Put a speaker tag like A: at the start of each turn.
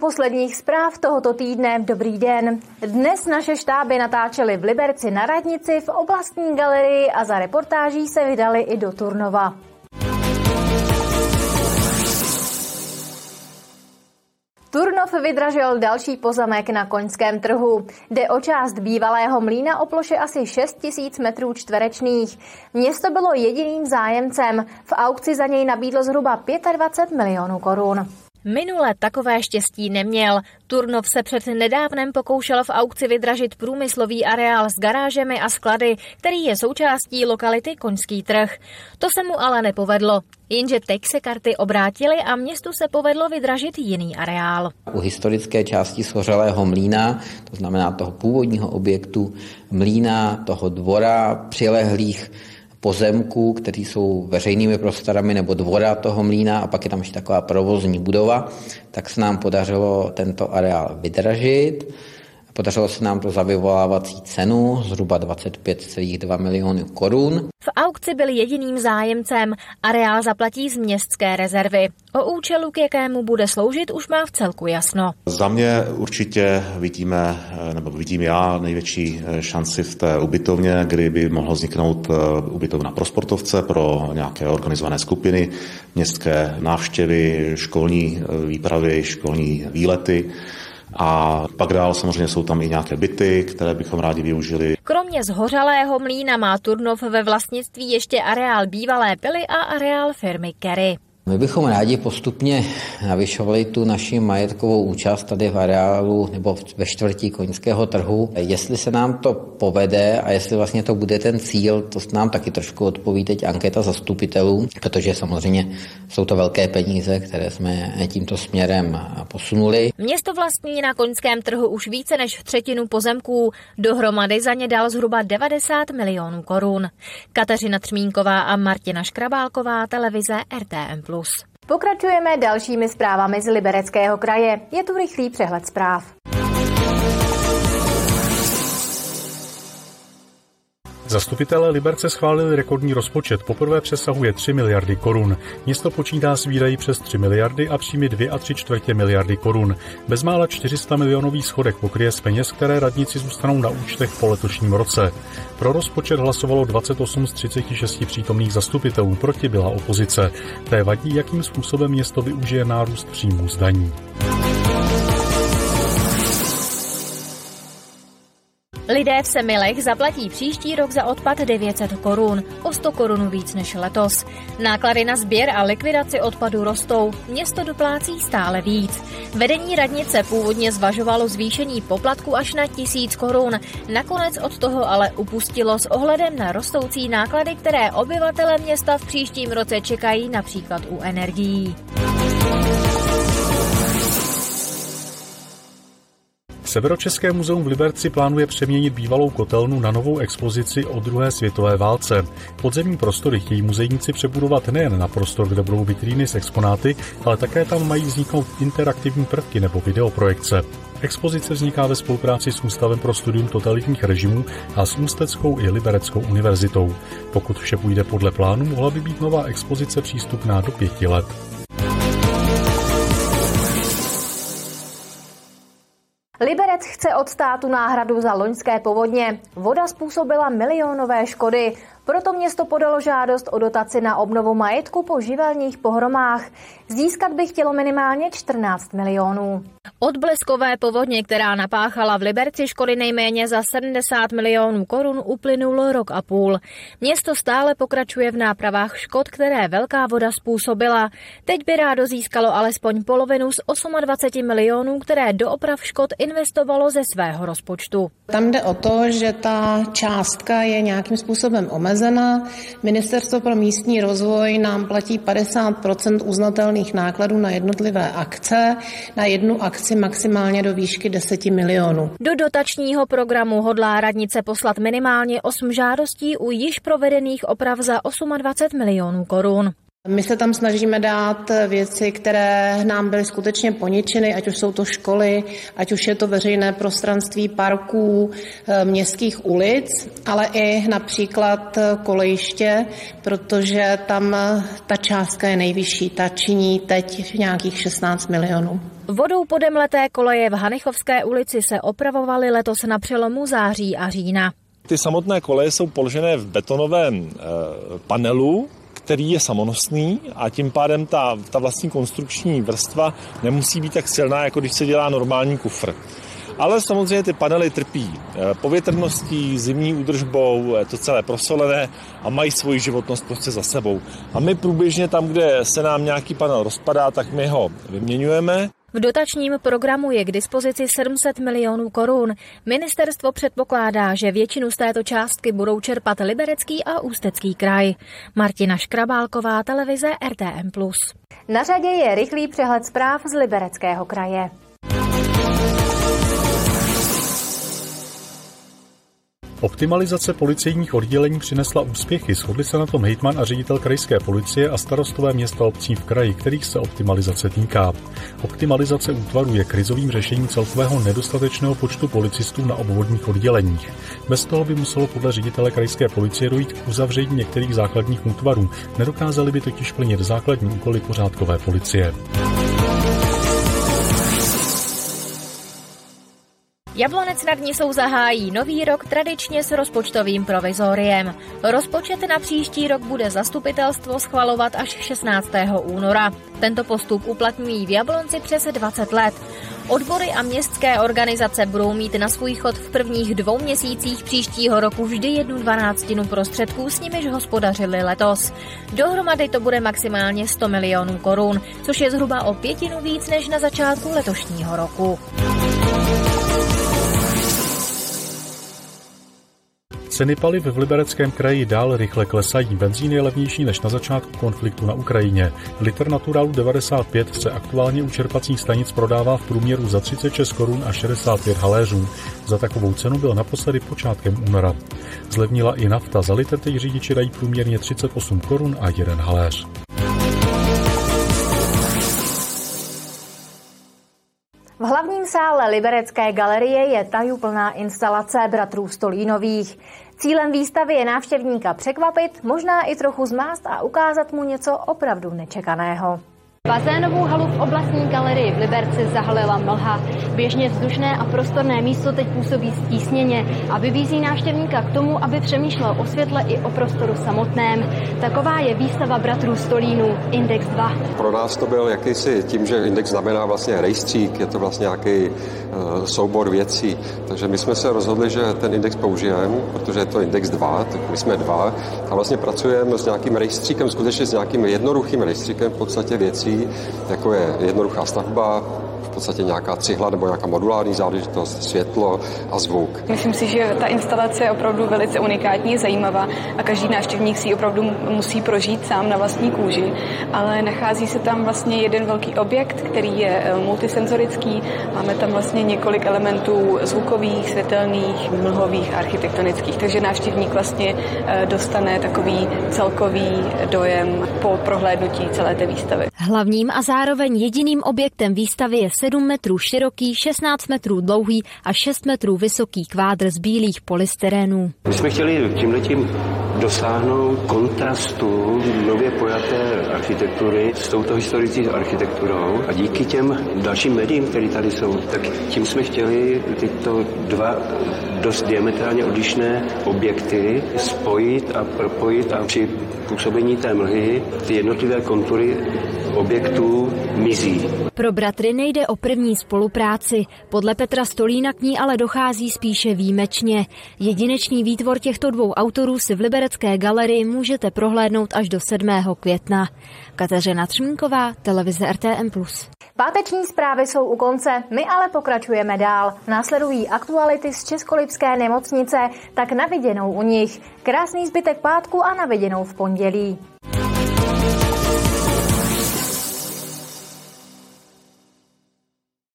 A: Posledních zpráv tohoto týdne. Dobrý den. Dnes naše štáby natáčely v Liberci na radnici, v oblastní galerii a za reportáží se vydali i do Turnova. Turnov vydražil další pozemek na koňském trhu. Jde o část bývalého mlína o ploše asi 6 tisíc metrů čtverečných. Město bylo jediným zájemcem. V aukci za něj nabídlo zhruba 25 milionů korun.
B: Minule takové štěstí neměl. Turnov se před nedávnem pokoušel v aukci vydražit průmyslový areál s garážemi a sklady, který je součástí lokality Koňský trh. To se mu ale nepovedlo. Jenže teď se karty obrátily a městu se povedlo vydražit jiný areál.
C: U historické části schořelého mlína, to znamená toho původního objektu mlína, toho dvora, přilehlých pozemků, které jsou veřejnými prostorami nebo dvora toho mlína a pak je tam ještě taková provozní budova, tak se nám podařilo tento areál vydražit. Podařilo se nám to za vyvolávací cenu zhruba 25,2 milionů korun.
B: V aukci byl jediným zájemcem. Areál zaplatí z městské rezervy. O účelu, k jakému bude sloužit, už má v celku jasno.
D: Za mě určitě vidíme, nebo vidím já největší šanci v té ubytovně, kdy by mohlo vzniknout eh, ubytovna pro sportovce, pro nějaké organizované skupiny, městské návštěvy, školní eh, výpravy, školní výlety. A pak dál samozřejmě jsou tam i nějaké byty, které bychom rádi využili.
B: Kromě zhořalého mlína má Turnov ve vlastnictví ještě areál bývalé pily a areál firmy Kerry.
C: My bychom rádi postupně navyšovali tu naši majetkovou účast tady v areálu nebo ve čtvrtí koňského trhu. Jestli se nám to povede a jestli vlastně to bude ten cíl, to nám taky trošku odpoví teď anketa zastupitelů, protože samozřejmě jsou to velké peníze, které jsme tímto směrem posunuli.
B: Město vlastní na koňském trhu už více než třetinu pozemků. Dohromady za ně dal zhruba 90 milionů korun. Kateřina Třmínková a Martina Škrabálková, televize RTM+.
A: Pokračujeme dalšími zprávami z Libereckého kraje. Je tu rychlý přehled zpráv.
E: Zastupitelé Liberce schválili rekordní rozpočet, poprvé přesahuje 3 miliardy korun. Město počítá s výdají přes 3 miliardy a příjmy 2 a 3 čtvrtě miliardy korun. Bezmála 400 milionový schodek pokryje z peněz, které radnici zůstanou na účtech po letošním roce. Pro rozpočet hlasovalo 28 z 36 přítomných zastupitelů, proti byla opozice. Té vadí, jakým způsobem město využije nárůst příjmů z daní.
B: Lidé v Semilech zaplatí příští rok za odpad 900 korun, o 100 korun víc než letos. Náklady na sběr a likvidaci odpadu rostou, město doplácí stále víc. Vedení radnice původně zvažovalo zvýšení poplatku až na 1000 korun, nakonec od toho ale upustilo s ohledem na rostoucí náklady, které obyvatele města v příštím roce čekají například u energií.
E: Severočeské muzeum v Liberci plánuje přeměnit bývalou kotelnu na novou expozici o druhé světové válce. Podzemní prostory chtějí muzejníci přebudovat nejen na prostor, kde budou vitríny s exponáty, ale také tam mají vzniknout interaktivní prvky nebo videoprojekce. Expozice vzniká ve spolupráci s Ústavem pro studium totalitních režimů a s Ústeckou i Libereckou univerzitou. Pokud vše půjde podle plánu, mohla by být nová expozice přístupná do pěti let.
A: Chce od státu náhradu za loňské povodně. Voda způsobila milionové škody. Proto město podalo žádost o dotaci na obnovu majetku po živelních pohromách. Získat by chtělo minimálně 14 milionů.
B: Od bleskové povodně, která napáchala v Liberci škody nejméně za 70 milionů korun, uplynul rok a půl. Město stále pokračuje v nápravách škod, které velká voda způsobila. Teď by rádo získalo alespoň polovinu z 28 milionů, které do oprav škod investovalo ze svého rozpočtu.
F: Tam jde o to, že ta částka je nějakým způsobem omezená. Ministerstvo pro místní rozvoj nám platí 50% uznatelných nákladů na jednotlivé akce. Na jednu akci akci maximálně do výšky 10 milionů.
B: Do dotačního programu hodlá radnice poslat minimálně 8 žádostí u již provedených oprav za 28 milionů korun.
F: My se tam snažíme dát věci, které nám byly skutečně poničeny, ať už jsou to školy, ať už je to veřejné prostranství parků, eh, městských ulic, ale i například kolejiště, protože tam ta částka je nejvyšší, ta činí teď nějakých 16 milionů.
B: Vodou podemleté koleje v Hanichovské ulici se opravovaly letos na přelomu září a října.
G: Ty samotné koleje jsou položené v betonovém panelu, který je samonosný a tím pádem ta, ta vlastní konstrukční vrstva nemusí být tak silná, jako když se dělá normální kufr. Ale samozřejmě ty panely trpí eh, povětrností, zimní údržbou, je to celé prosolené a mají svoji životnost prostě za sebou. A my průběžně tam, kde se nám nějaký panel rozpadá, tak my ho vyměňujeme.
B: V dotačním programu je k dispozici 700 milionů korun. Ministerstvo předpokládá, že většinu z této částky budou čerpat Liberecký a Ústecký kraj. Martina Škrabálková, televize RTM+.
A: Na řadě je rychlý přehled zpráv z Libereckého kraje.
E: Optimalizace policejních oddělení přinesla úspěchy. Shodli se na tom hejtman a ředitel krajské policie a starostové města obcí v kraji, kterých se optimalizace týká. Optimalizace útvaru je krizovým řešením celkového nedostatečného počtu policistů na obvodních odděleních. Bez toho by muselo podle ředitele krajské policie dojít k uzavření některých základních útvarů. Nedokázali by totiž plnit základní úkoly pořádkové policie.
B: Jablonec nad Nisou zahájí nový rok tradičně s rozpočtovým provizoriem. Rozpočet na příští rok bude zastupitelstvo schvalovat až 16. února. Tento postup uplatňují v Jablonci přes 20 let. Odbory a městské organizace budou mít na svůj chod v prvních dvou měsících příštího roku vždy jednu dvanáctinu prostředků, s nimiž hospodařili letos. Dohromady to bude maximálně 100 milionů korun, což je zhruba o pětinu víc než na začátku letošního roku.
E: Ceny paliv v Libereckém kraji dál rychle klesají. Benzín je levnější než na začátku konfliktu na Ukrajině. Liter Naturalu 95 se aktuálně u čerpacích stanic prodává v průměru za 36 korun a 65 haléřů. Za takovou cenu byl naposledy počátkem února. Zlevnila i nafta. Za liter teď řidiči dají průměrně 38 korun a 1 haléř.
A: V hlavním sále Liberecké galerie je tajuplná instalace bratrů Stolínových. Cílem výstavy je návštěvníka překvapit, možná i trochu zmást a ukázat mu něco opravdu nečekaného.
H: Bazénovou halu v oblastní galerii v Liberci zahalila mlha. Běžně vzdušné a prostorné místo teď působí stísněně a vybízí návštěvníka k tomu, aby přemýšlel o světle i o prostoru samotném. Taková je výstava bratrů Stolínů Index 2.
I: Pro nás to byl jakýsi tím, že Index znamená vlastně rejstřík, je to vlastně nějaký uh, soubor věcí. Takže my jsme se rozhodli, že ten index použijeme, protože je to Index 2, tak my jsme dva a vlastně pracujeme s nějakým rejstříkem, skutečně s nějakým jednoduchým rejstříkem v podstatě věcí, jako je jednoduchá stavba, v podstatě nějaká cihla nebo nějaká modulární záležitost, světlo a zvuk.
J: Myslím si, že ta instalace je opravdu velice unikátní, zajímavá a každý návštěvník si ji opravdu musí prožít sám na vlastní kůži, ale nachází se tam vlastně jeden velký objekt, který je eh, multisenzorický. Máme tam vlastně několik elementů zvukových, světelných, mlhových, architektonických, takže návštěvník vlastně eh, dostane takový celkový dojem po prohlédnutí celé té výstavy.
B: Hlavním a zároveň jediným objektem výstavy je 7 metrů široký, 16 metrů dlouhý a 6 metrů vysoký kvádr z bílých polystyrénů.
K: My jsme chtěli tímhletím dosáhnout kontrastu nově pojaté architektury s touto historickou architekturou a díky těm dalším médiím, které tady jsou, tak tím jsme chtěli tyto dva dost diametrálně odlišné objekty spojit a propojit a při působení té mlhy ty jednotlivé kontury objektů mizí.
B: Pro bratry nejde o první spolupráci. Podle Petra Stolína k ní ale dochází spíše výjimečně. Jedinečný výtvor těchto dvou autorů si v Liberecké galerii můžete prohlédnout až do 7. května. Kateřina Třmínková, televize RTM+.
A: Páteční zprávy jsou u konce, my ale pokračujeme dál. Následují aktuality z Českolipské nemocnice, tak naviděnou u nich. Krásný zbytek pátku a naviděnou v pondělí.